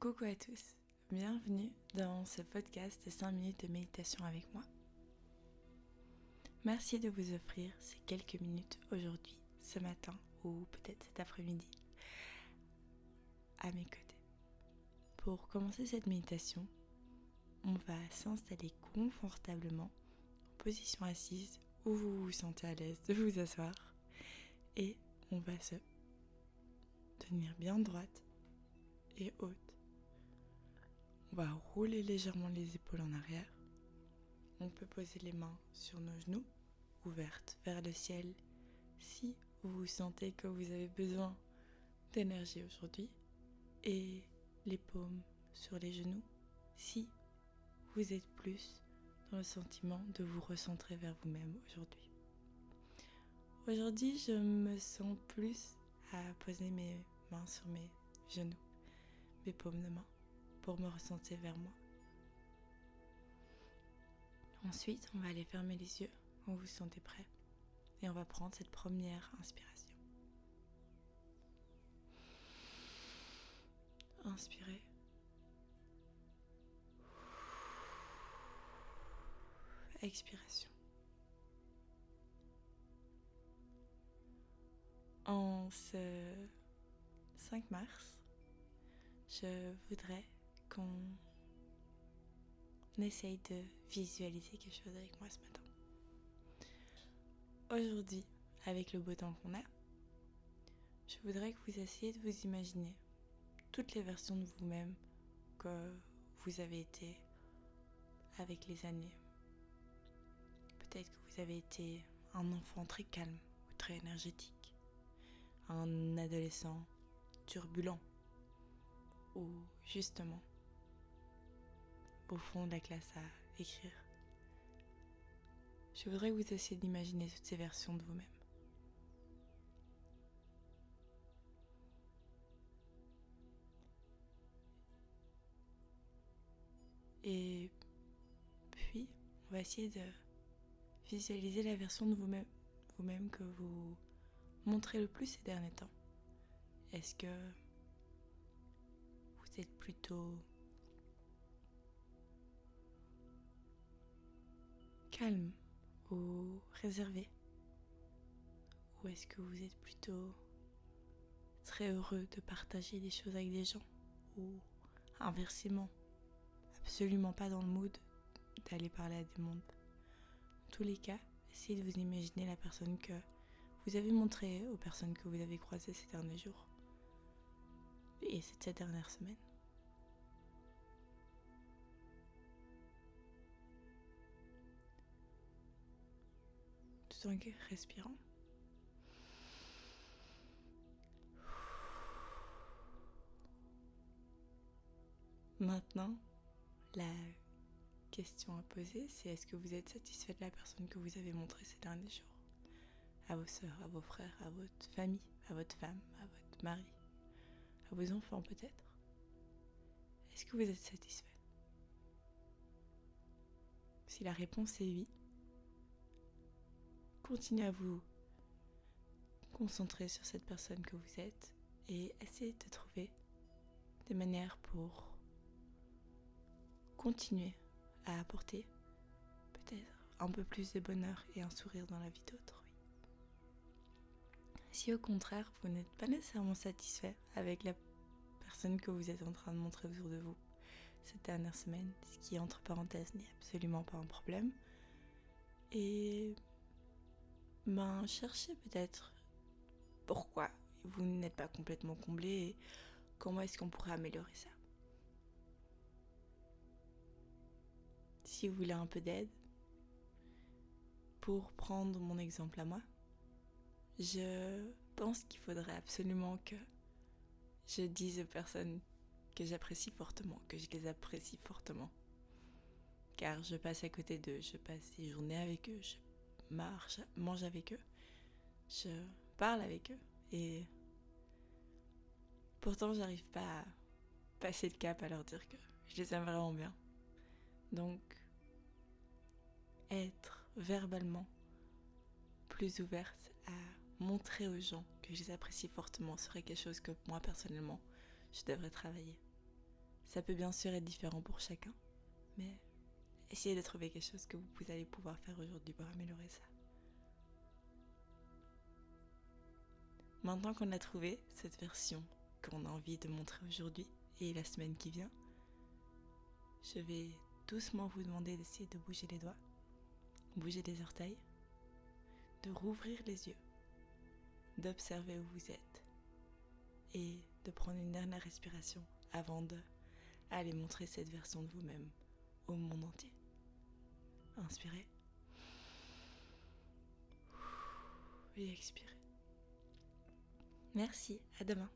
Coucou à tous, bienvenue dans ce podcast de 5 minutes de méditation avec moi. Merci de vous offrir ces quelques minutes aujourd'hui, ce matin ou peut-être cet après-midi à mes côtés. Pour commencer cette méditation, on va s'installer confortablement en position assise où vous vous sentez à l'aise de vous asseoir et on va se tenir bien droite et haute on va rouler légèrement les épaules en arrière. On peut poser les mains sur nos genoux, ouvertes vers le ciel, si vous sentez que vous avez besoin d'énergie aujourd'hui. Et les paumes sur les genoux, si vous êtes plus dans le sentiment de vous recentrer vers vous-même aujourd'hui. Aujourd'hui, je me sens plus à poser mes mains sur mes genoux, mes paumes de main pour me ressentir vers moi. Ensuite, on va aller fermer les yeux quand vous vous sentez prêt et on va prendre cette première inspiration. Inspirez. Expiration. En ce 5 mars, je voudrais qu'on essaye de visualiser quelque chose avec moi ce matin. Aujourd'hui, avec le beau temps qu'on a, je voudrais que vous essayiez de vous imaginer toutes les versions de vous-même que vous avez été avec les années. Peut-être que vous avez été un enfant très calme ou très énergétique, un adolescent turbulent ou justement au fond de la classe à écrire. Je voudrais que vous essayiez d'imaginer toutes ces versions de vous-même. Et puis, on va essayer de visualiser la version de vous-même vous-même que vous montrez le plus ces derniers temps. Est-ce que vous êtes plutôt calme ou réservé? Ou est-ce que vous êtes plutôt très heureux de partager des choses avec des gens? Ou inversement, absolument pas dans le mood d'aller parler à des mondes? En tous les cas, essayez de vous imaginer la personne que vous avez montrée aux personnes que vous avez croisées ces derniers jours et cette dernière semaine. Respirant. Maintenant, la question à poser, c'est est-ce que vous êtes satisfait de la personne que vous avez montrée ces derniers jours? À vos soeurs, à vos frères, à votre famille, à votre femme, à votre mari, à vos enfants peut-être? Est-ce que vous êtes satisfait? Si la réponse est oui, continuez à vous concentrer sur cette personne que vous êtes et essayez de trouver des manières pour continuer à apporter peut-être un peu plus de bonheur et un sourire dans la vie d'autrui. Si au contraire vous n'êtes pas nécessairement satisfait avec la personne que vous êtes en train de montrer autour de vous cette dernière semaine, ce qui entre parenthèses n'est absolument pas un problème, et ben, cherchez peut-être pourquoi vous n'êtes pas complètement comblé et comment est-ce qu'on pourrait améliorer ça. Si vous voulez un peu d'aide, pour prendre mon exemple à moi, je pense qu'il faudrait absolument que je dise aux personnes que j'apprécie fortement, que je les apprécie fortement. Car je passe à côté d'eux, je passe des journées avec eux, marche, mange avec eux, je parle avec eux et pourtant j'arrive pas à passer le cap à leur dire que je les aime vraiment bien. Donc être verbalement plus ouverte à montrer aux gens que je les apprécie fortement serait quelque chose que moi personnellement je devrais travailler. Ça peut bien sûr être différent pour chacun, mais essayez de trouver quelque chose que vous allez pouvoir faire aujourd'hui pour améliorer ça. Maintenant qu'on a trouvé cette version qu'on a envie de montrer aujourd'hui et la semaine qui vient, je vais doucement vous demander d'essayer de bouger les doigts, bouger les orteils, de rouvrir les yeux, d'observer où vous êtes et de prendre une dernière respiration avant de aller montrer cette version de vous-même au monde entier. Inspirez. Et expirez. Merci, à demain.